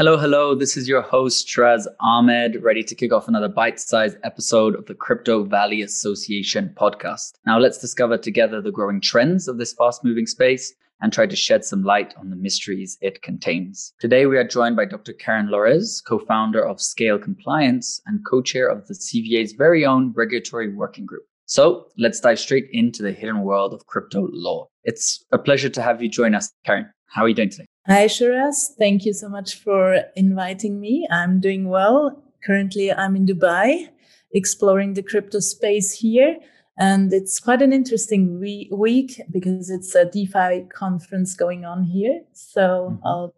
Hello, hello. This is your host, Shiraz Ahmed, ready to kick off another bite sized episode of the Crypto Valley Association podcast. Now, let's discover together the growing trends of this fast moving space and try to shed some light on the mysteries it contains. Today, we are joined by Dr. Karen Lorez, co founder of Scale Compliance and co chair of the CVA's very own regulatory working group. So, let's dive straight into the hidden world of crypto law. It's a pleasure to have you join us, Karen. How are you doing today? Hi, Shiraz. Thank you so much for inviting me. I'm doing well. Currently, I'm in Dubai exploring the crypto space here. And it's quite an interesting week because it's a DeFi conference going on here. So mm-hmm. I'll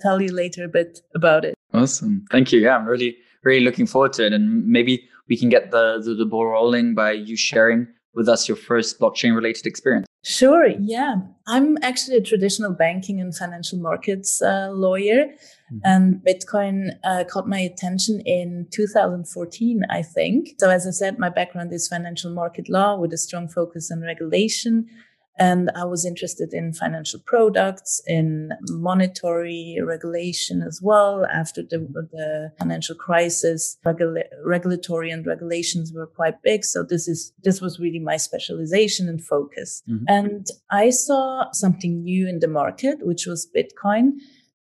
tell you later a bit about it. Awesome. Thank you. Yeah, I'm really, really looking forward to it. And maybe we can get the, the, the ball rolling by you sharing with us your first blockchain related experience. Sure. Yeah. I'm actually a traditional banking and financial markets uh, lawyer. Mm-hmm. And Bitcoin uh, caught my attention in 2014, I think. So, as I said, my background is financial market law with a strong focus on regulation. And I was interested in financial products, in monetary regulation as well. After the, the financial crisis, regula- regulatory and regulations were quite big. So this is, this was really my specialization and focus. Mm-hmm. And I saw something new in the market, which was Bitcoin.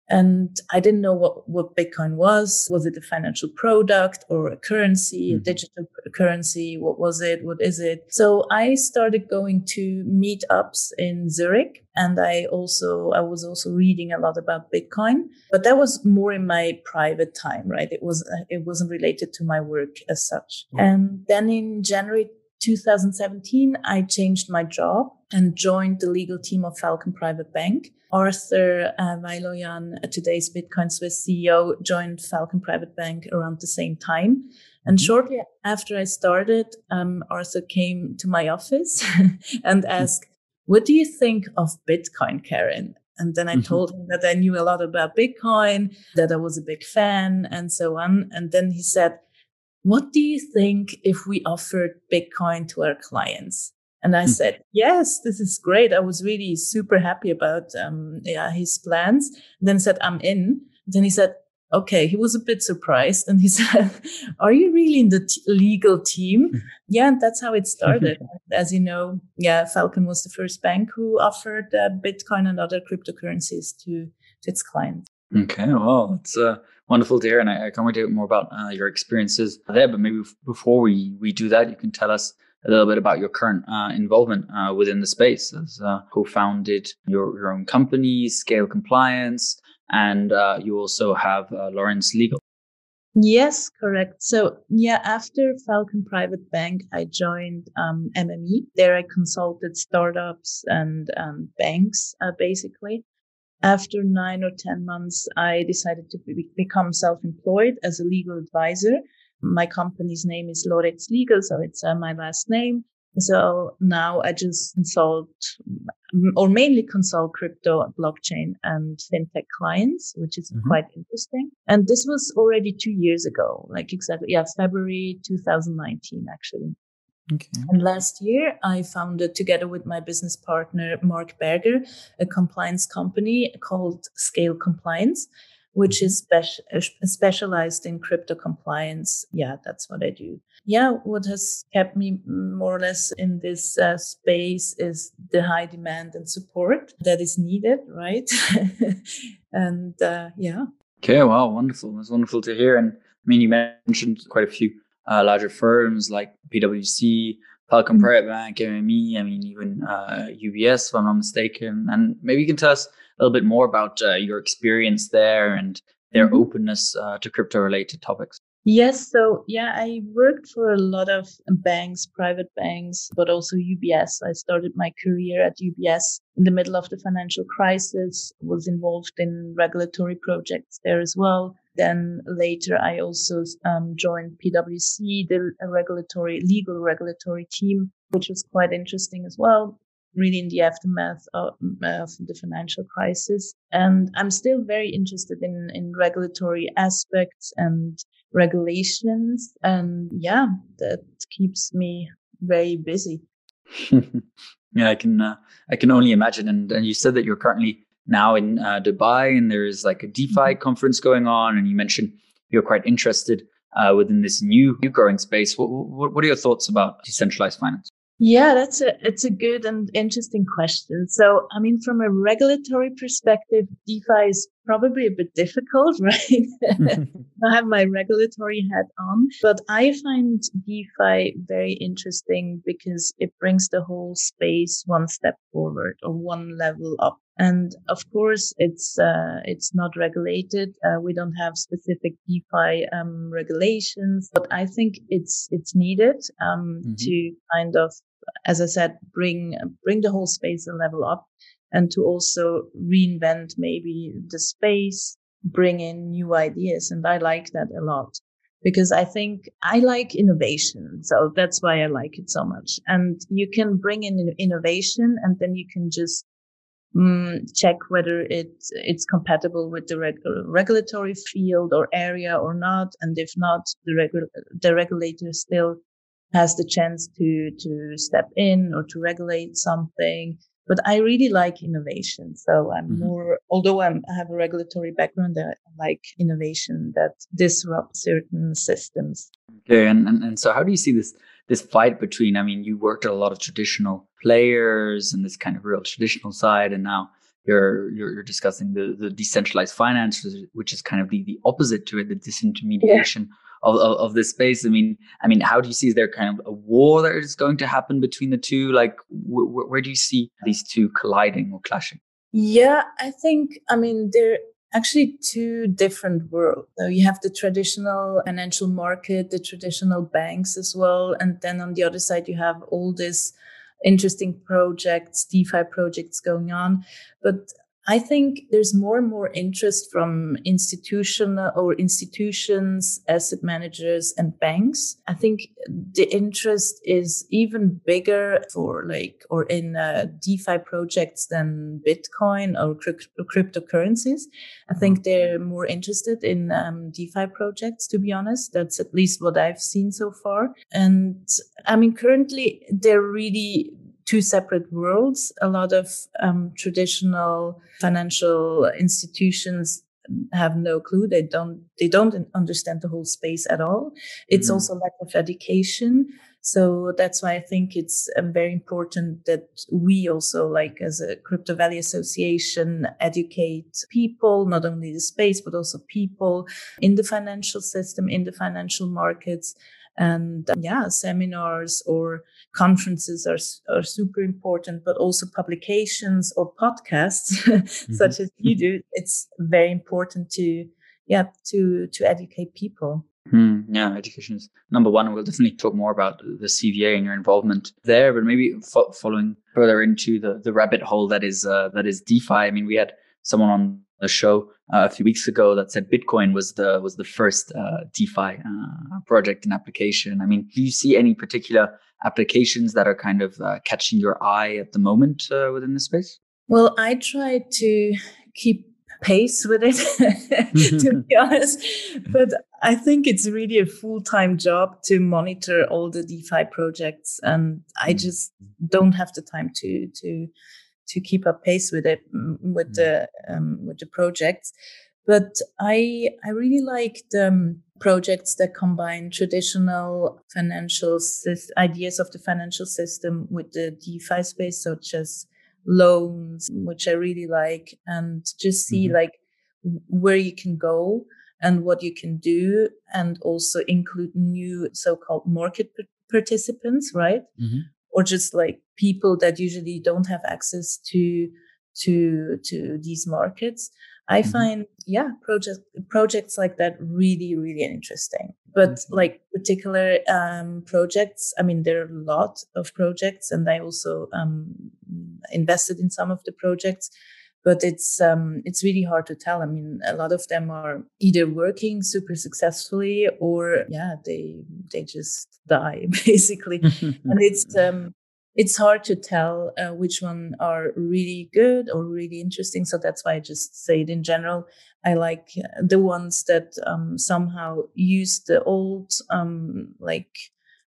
And I didn't know what, what Bitcoin was. Was it a financial product or a currency, mm-hmm. a digital currency? What was it? What is it? So I started going to meetups in Zurich. And I also, I was also reading a lot about Bitcoin, but that was more in my private time, right? It was, it wasn't related to my work as such. Mm-hmm. And then in January 2017, I changed my job and joined the legal team of Falcon Private Bank. Arthur uh, Vayloyan, today's Bitcoin Suisse CEO, joined Falcon Private Bank around the same time. And mm-hmm. shortly after I started, um, Arthur came to my office and mm-hmm. asked, What do you think of Bitcoin, Karen? And then I mm-hmm. told him that I knew a lot about Bitcoin, that I was a big fan, and so on. And then he said, What do you think if we offered Bitcoin to our clients? And I hmm. said, yes, this is great. I was really super happy about um, yeah, his plans. And then said, I'm in. Then he said, okay. He was a bit surprised. And he said, are you really in the t- legal team? Hmm. yeah. And that's how it started. As you know, yeah, Falcon was the first bank who offered uh, Bitcoin and other cryptocurrencies to, to its clients. Okay, well, it's uh, wonderful to hear, and I, I can't wait to hear more about uh, your experiences there. But maybe before we we do that, you can tell us a little bit about your current uh, involvement uh, within the space as uh, co-founded your, your own company, Scale Compliance, and uh, you also have Lorez Legal. Yes, correct. So yeah, after Falcon Private Bank, I joined um, MME. There, I consulted startups and um, banks, uh, basically. After nine or ten months, I decided to be- become self-employed as a legal advisor my company's name is Lorez Legal, so it's uh, my last name. So now I just consult or mainly consult crypto, blockchain and fintech clients, which is mm-hmm. quite interesting. And this was already two years ago, like exactly, yeah, February 2019, actually. Okay. And last year, I founded together with my business partner, Mark Berger, a compliance company called Scale Compliance which is speci- uh, specialized in crypto compliance. Yeah, that's what I do. Yeah, what has kept me more or less in this uh, space is the high demand and support that is needed, right? and uh, yeah. Okay, wow, wonderful. It's wonderful to hear. And I mean, you mentioned quite a few uh, larger firms like PwC, Falcon mm-hmm. Private Bank, MME, I mean, even UBS, uh, if I'm not mistaken. And maybe you can tell us a little bit more about uh, your experience there and their mm-hmm. openness uh, to crypto related topics. Yes. So, yeah, I worked for a lot of banks, private banks, but also UBS. I started my career at UBS in the middle of the financial crisis, was involved in regulatory projects there as well. Then later, I also um, joined PwC, the regulatory, legal regulatory team, which was quite interesting as well really in the aftermath of, of, the financial crisis. And I'm still very interested in, in regulatory aspects and regulations. And yeah, that keeps me very busy. yeah, I can, uh, I can only imagine. And, and you said that you're currently now in uh, Dubai, and there's like a DeFi mm-hmm. conference going on, and you mentioned you're quite interested uh, within this new, new growing space. What, what, what are your thoughts about decentralized finance? Yeah, that's a it's a good and interesting question. So, I mean, from a regulatory perspective, DeFi is probably a bit difficult, right? I have my regulatory hat on, but I find DeFi very interesting because it brings the whole space one step forward or one level up. And of course, it's uh, it's not regulated. Uh, we don't have specific DeFi um, regulations, but I think it's it's needed um, mm-hmm. to kind of as I said, bring bring the whole space a level up, and to also reinvent maybe the space, bring in new ideas, and I like that a lot because I think I like innovation, so that's why I like it so much. And you can bring in innovation, and then you can just Mm, check whether it it's compatible with the reg- regulatory field or area or not, and if not, the regu- the regulator still has the chance to to step in or to regulate something but i really like innovation so i'm mm-hmm. more although I'm, i have a regulatory background i like innovation that disrupts certain systems okay and, and and so how do you see this this fight between i mean you worked at a lot of traditional players and this kind of real traditional side and now you're you're, you're discussing the the decentralized finance which is kind of the the opposite to it the disintermediation yeah of, of, of, this space. I mean, I mean, how do you see is there kind of a war that is going to happen between the two? Like, wh- wh- where do you see these two colliding or clashing? Yeah, I think, I mean, they're actually two different worlds. So you have the traditional financial market, the traditional banks as well. And then on the other side, you have all these interesting projects, DeFi projects going on. But I think there's more and more interest from institutional or institutions, asset managers and banks. I think the interest is even bigger for like, or in uh, DeFi projects than Bitcoin or cryptocurrencies. I think mm-hmm. they're more interested in um, DeFi projects, to be honest. That's at least what I've seen so far. And I mean, currently they're really two separate worlds. A lot of um, traditional financial institutions have no clue. They don't, they don't understand the whole space at all. It's mm-hmm. also lack of education. So that's why I think it's um, very important that we also, like as a Crypto Valley Association, educate people, not only the space, but also people in the financial system, in the financial markets, and um, yeah seminars or conferences are, are super important but also publications or podcasts mm-hmm. such as you do it's very important to yeah to to educate people Hmm, yeah, education is number one. We'll definitely talk more about the CVA and your involvement there, but maybe fo- following further into the, the rabbit hole that is uh, that is DeFi. I mean, we had someone on the show uh, a few weeks ago that said Bitcoin was the was the first uh, DeFi uh, project and application. I mean, do you see any particular applications that are kind of uh, catching your eye at the moment uh, within the space? Well, I try to keep pace with it, to be honest. But I think it's really a full time job to monitor all the DeFi projects, and I mm. just don't have the time to to to keep up pace with it mm, with the mm. um, with the projects. But I I really like the um, projects that combine traditional financial ideas of the financial system with the DeFi space, such as loans, which I really like, and just see mm-hmm. like where you can go and what you can do, and also include new so-called market participants, right? Mm-hmm or just like people that usually don't have access to to to these markets i mm-hmm. find yeah project projects like that really really interesting but mm-hmm. like particular um, projects i mean there are a lot of projects and i also um, invested in some of the projects but it's um, it's really hard to tell. I mean, a lot of them are either working super successfully or yeah, they they just die basically, and it's um, it's hard to tell uh, which one are really good or really interesting. So that's why I just say it in general. I like the ones that um, somehow use the old um, like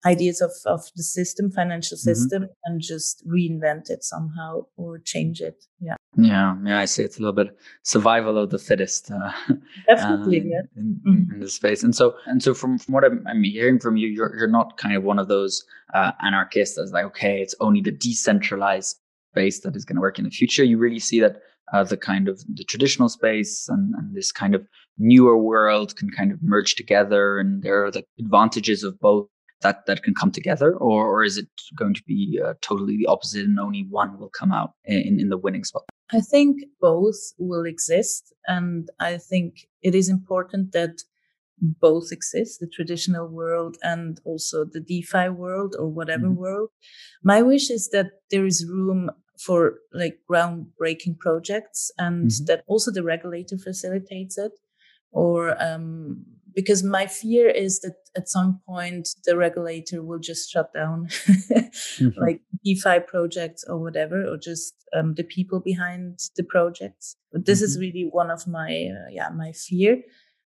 ideas of, of the system, financial mm-hmm. system, mm-hmm. and just reinvent it somehow or change it. Yeah. Yeah. Yeah. I see it's a little bit survival of the fittest. Uh, Definitely. Uh, yeah. In, mm-hmm. in, the space. And so, and so from, from what I'm, I'm hearing from you, you're, you're not kind of one of those uh, anarchists that's like, okay, it's only the decentralized space that is going to work in the future. You really see that uh, the kind of the traditional space and, and, this kind of newer world can kind of merge together and there are the advantages of both that that can come together or, or is it going to be uh, totally the opposite and only one will come out in, in the winning spot i think both will exist and i think it is important that both exist the traditional world and also the defi world or whatever mm-hmm. world my wish is that there is room for like groundbreaking projects and mm-hmm. that also the regulator facilitates it or um, because my fear is that at some point the regulator will just shut down mm-hmm. like DeFi projects or whatever, or just um, the people behind the projects. But this mm-hmm. is really one of my uh, yeah my fear.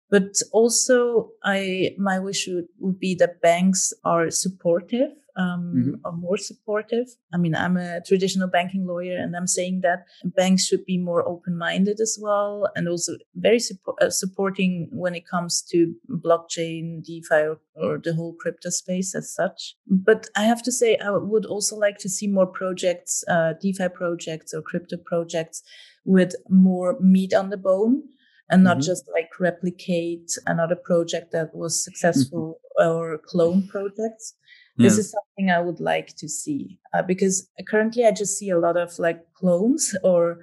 But also, I my wish would, would be that banks are supportive um, mm-hmm. are more supportive. I mean, I'm a traditional banking lawyer, and I'm saying that banks should be more open-minded as well, and also very support, uh, supporting when it comes to blockchain, DeFi, or, or, the whole crypto space as such. But I have to say, I would also like to see more projects, uh, DeFi projects or crypto projects, with more meat on the bone and not mm-hmm. just like replicate another project that was successful mm-hmm. or clone projects this yeah. is something i would like to see uh, because currently i just see a lot of like clones or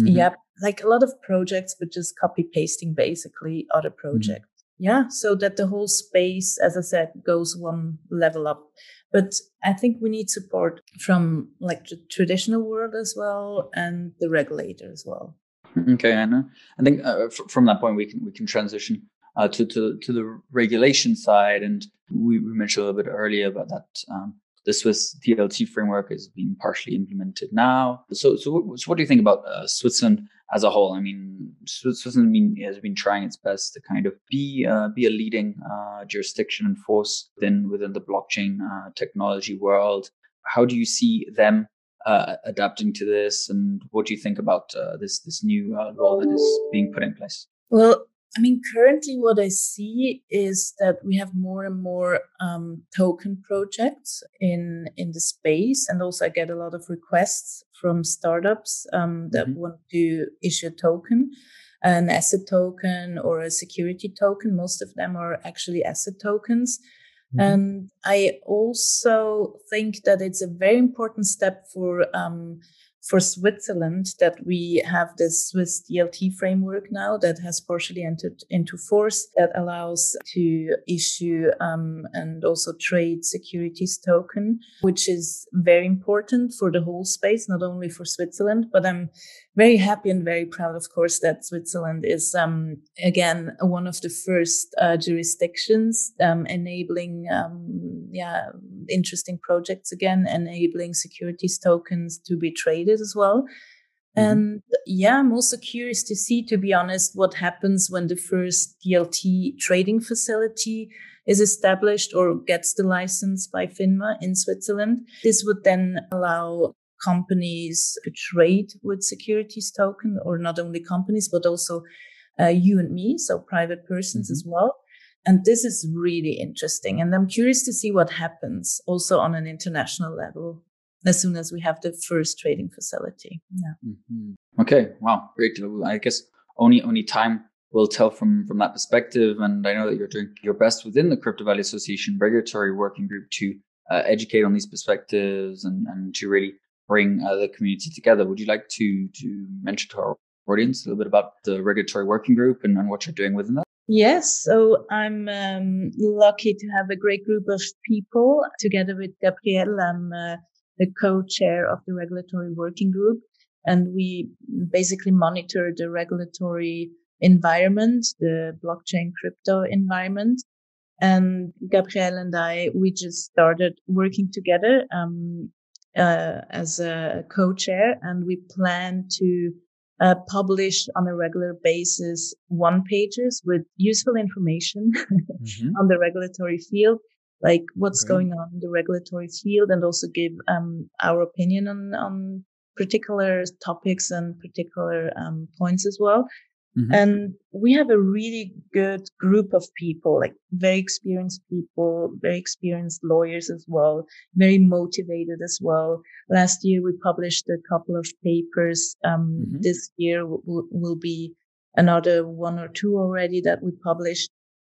mm-hmm. yeah like a lot of projects but just copy pasting basically other mm-hmm. projects mm-hmm. yeah so that the whole space as i said goes one level up but i think we need support from like the traditional world as well and the regulator as well okay anna i think uh, f- from that point we can we can transition uh, to, to to the regulation side. And we, we mentioned a little bit earlier about that. Um, the Swiss DLT framework is being partially implemented now. So, so, so what do you think about uh, Switzerland as a whole? I mean, Switzerland has been trying its best to kind of be uh, be a leading uh, jurisdiction and force within within the blockchain uh, technology world. How do you see them uh, adapting to this, and what do you think about uh, this this new law that is being put in place? Well, I mean, currently what I see is that we have more and more um, token projects in in the space, and also I get a lot of requests from startups um, that mm-hmm. want to issue a token, an asset token or a security token. Most of them are actually asset tokens. Mm-hmm. And I also think that it's a very important step for um, for Switzerland that we have this Swiss DLT framework now that has partially entered into force that allows to issue um, and also trade securities token, which is very important for the whole space, not only for Switzerland, but I'm very happy and very proud, of course, that Switzerland is um, again one of the first uh, jurisdictions um, enabling, um, yeah, interesting projects again, enabling securities tokens to be traded as well. Mm-hmm. And yeah, I'm also curious to see, to be honest, what happens when the first DLT trading facility is established or gets the license by FINMA in Switzerland. This would then allow companies to trade with securities token, or not only companies, but also uh, you and me, so private persons mm-hmm. as well. And this is really interesting. And I'm curious to see what happens also on an international level as soon as we have the first trading facility. Yeah. Mm-hmm. Okay. Wow. Great. I guess only only time will tell from from that perspective. And I know that you're doing your best within the Crypto Valley Association regulatory working group to uh, educate on these perspectives and and to really bring uh, the community together. Would you like to to mention to our audience a little bit about the regulatory working group and, and what you're doing within that? Yes, so I'm um, lucky to have a great group of people together with Gabrielle. I'm uh, the co-chair of the regulatory working group, and we basically monitor the regulatory environment, the blockchain crypto environment. And Gabrielle and I, we just started working together. Um, uh, as a co-chair, and we plan to uh, publish on a regular basis one pages with useful information mm-hmm. on the regulatory field like what's okay. going on in the regulatory field and also give um, our opinion on, on particular topics and particular um, points as well. Mm-hmm. And we have a really good group of people, like very experienced people, very experienced lawyers as well, very motivated as well. Last year we published a couple of papers. Um, mm-hmm. This year will, will be another one or two already that we published.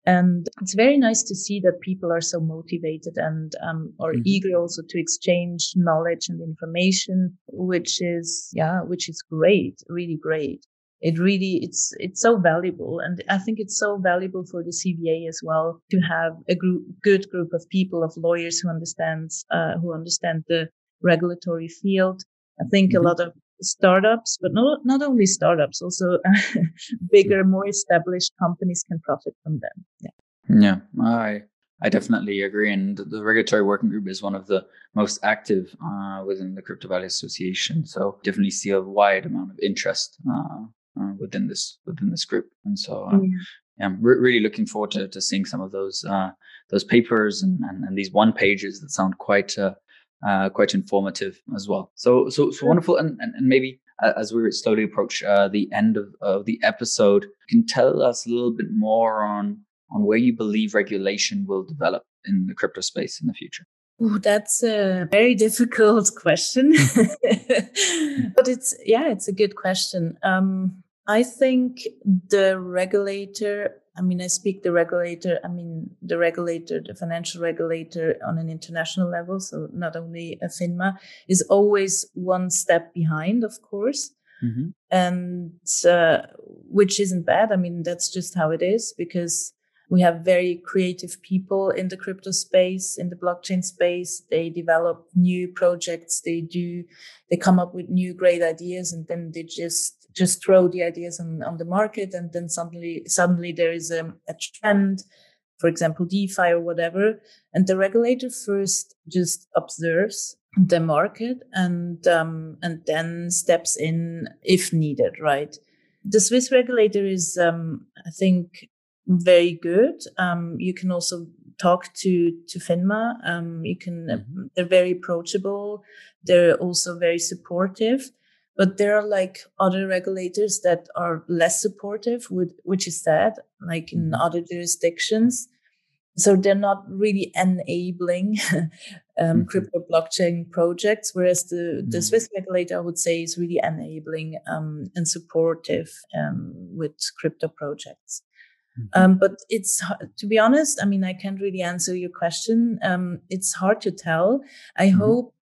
And it's very nice to see that people are so motivated and um, are mm-hmm. eager also to exchange knowledge and information, which is, yeah, which is great, really great. It really, it's, it's so valuable. And I think it's so valuable for the CVA as well to have a group, good group of people, of lawyers who understands, uh, who understand the regulatory field. I think mm-hmm. a lot of startups, but not, not only startups, also bigger, more established companies can profit from them. Yeah. Yeah. I, I definitely agree. And the regulatory working group is one of the most active uh, within the Crypto Valley Association. So definitely see a wide amount of interest uh, uh, within this within this group. And so uh, yeah. I'm re- really looking forward to, to seeing some of those uh, those papers and, and, and, these one pages that sound quite uh, quite informative as well. So so so wonderful. And and, and maybe uh, as we slowly approach uh, the end of, of the episode, can tell us a little bit more on on where you believe regulation will develop in the crypto space in the future. Ooh, that's a very difficult question, but it's yeah, it's a good question. Um, I think the regulator I mean, I speak the regulator, I mean, the regulator, the financial regulator on an international level. So not only a FINMA is always one step behind, of course. Mm-hmm. And, uh, which isn't bad. I mean, that's just how it is because we have very creative people in the crypto space, in the blockchain space. They develop new projects. They do, they come up with new great ideas and then they just just throw the ideas on, on the market and then suddenly suddenly there is a, a trend for example defi or whatever and the regulator first just observes the market and um, and then steps in if needed right? The swiss regulator is um, i think very good. Um, you can also talk to to finma. Um, you can mm-hmm. they're very approachable. They're also very supportive but there are like other regulators that are less supportive with which is sad like in mm-hmm. other jurisdictions so they're not really enabling um, mm-hmm. crypto blockchain projects whereas the, mm-hmm. the swiss regulator i would say is really enabling um, and supportive um, with crypto projects mm-hmm. um, but it's to be honest i mean i can't really answer your question um, it's hard to tell i mm-hmm. hope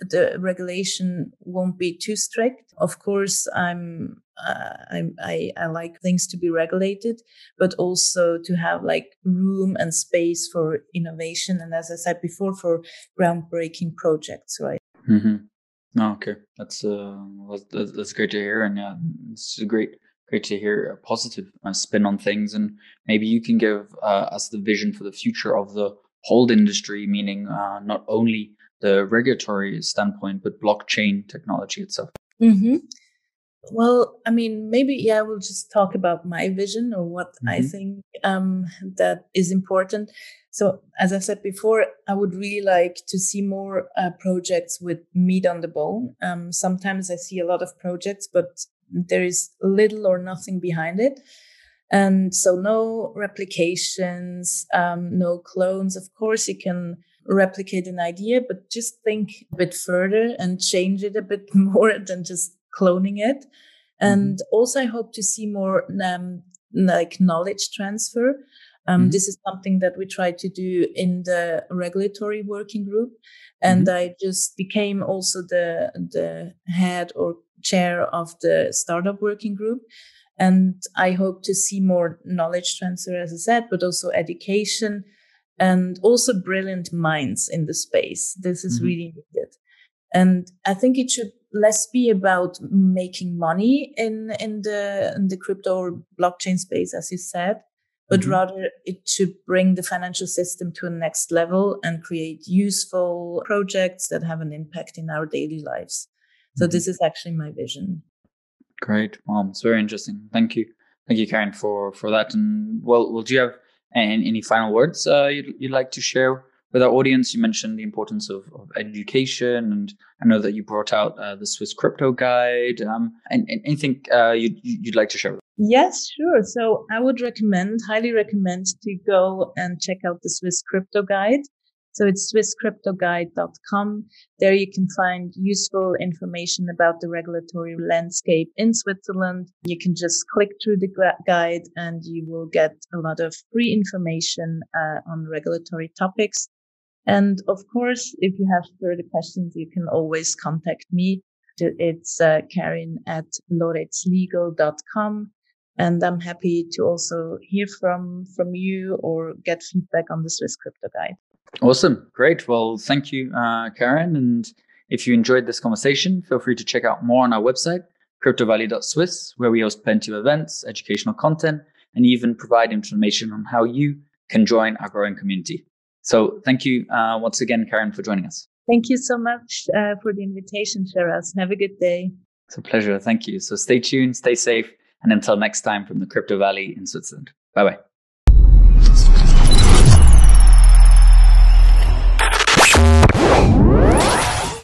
the regulation won't be too strict. Of course, I'm uh, I, I, I like things to be regulated, but also to have like room and space for innovation. And as I said before, for groundbreaking projects, right? Mm-hmm. Okay, that's uh, that's, that's great to hear, and yeah, it's great great to hear a positive uh, spin on things, and maybe you can give uh, us the vision for the future of the whole industry, meaning uh, not only the regulatory standpoint, but blockchain technology itself? Mm-hmm. Well, I mean, maybe yeah, we'll just talk about my vision or what mm-hmm. I think um, that is important. So, as I said before, I would really like to see more uh, projects with meat on the bone. Um, sometimes I see a lot of projects, but there is little or nothing behind it. And so, no replications, um, no clones. Of course, you can replicate an idea, but just think a bit further and change it a bit more than just cloning it. And mm-hmm. also, I hope to see more um, like knowledge transfer. Um, mm-hmm. This is something that we try to do in the regulatory working group, and mm-hmm. I just became also the the head or chair of the startup working group. And I hope to see more knowledge transfer, as I said, but also education and also brilliant minds in the space. This is mm-hmm. really needed. And I think it should less be about making money in, in the in the crypto or blockchain space, as you said, but mm-hmm. rather it should bring the financial system to a next level and create useful projects that have an impact in our daily lives. So mm-hmm. this is actually my vision. Great. Well, it's very interesting. Thank you. Thank you, Karen, for for that. And well, well, do you have And any final words uh, you'd, you'd like to share with our audience, you mentioned the importance of, of education, and I know that you brought out uh, the Swiss Crypto Guide. Um, and, and, anything uh, you'd, you'd like to share? Yes, sure. So I would recommend, highly recommend, to go and check out the Swiss Crypto Guide. So it's swisscryptoguide.com. There you can find useful information about the regulatory landscape in Switzerland. You can just click through the guide and you will get a lot of free information uh, on regulatory topics. And of course, if you have further questions, you can always contact me. It's uh, Karin at loretzlegal.com. And I'm happy to also hear from, from you or get feedback on the Swiss Crypto Guide. Awesome. Great. Well, thank you, uh, Karin. And if you enjoyed this conversation, feel free to check out more on our website, cryptovalley.swiss, where we host plenty of events, educational content, and even provide information on how you can join our growing community. So thank you uh, once again, Karen, for joining us. Thank you so much uh, for the invitation, Shiraz. Have a good day. It's a pleasure. Thank you. So stay tuned, stay safe, and until next time from the Crypto Valley in Switzerland. Bye bye.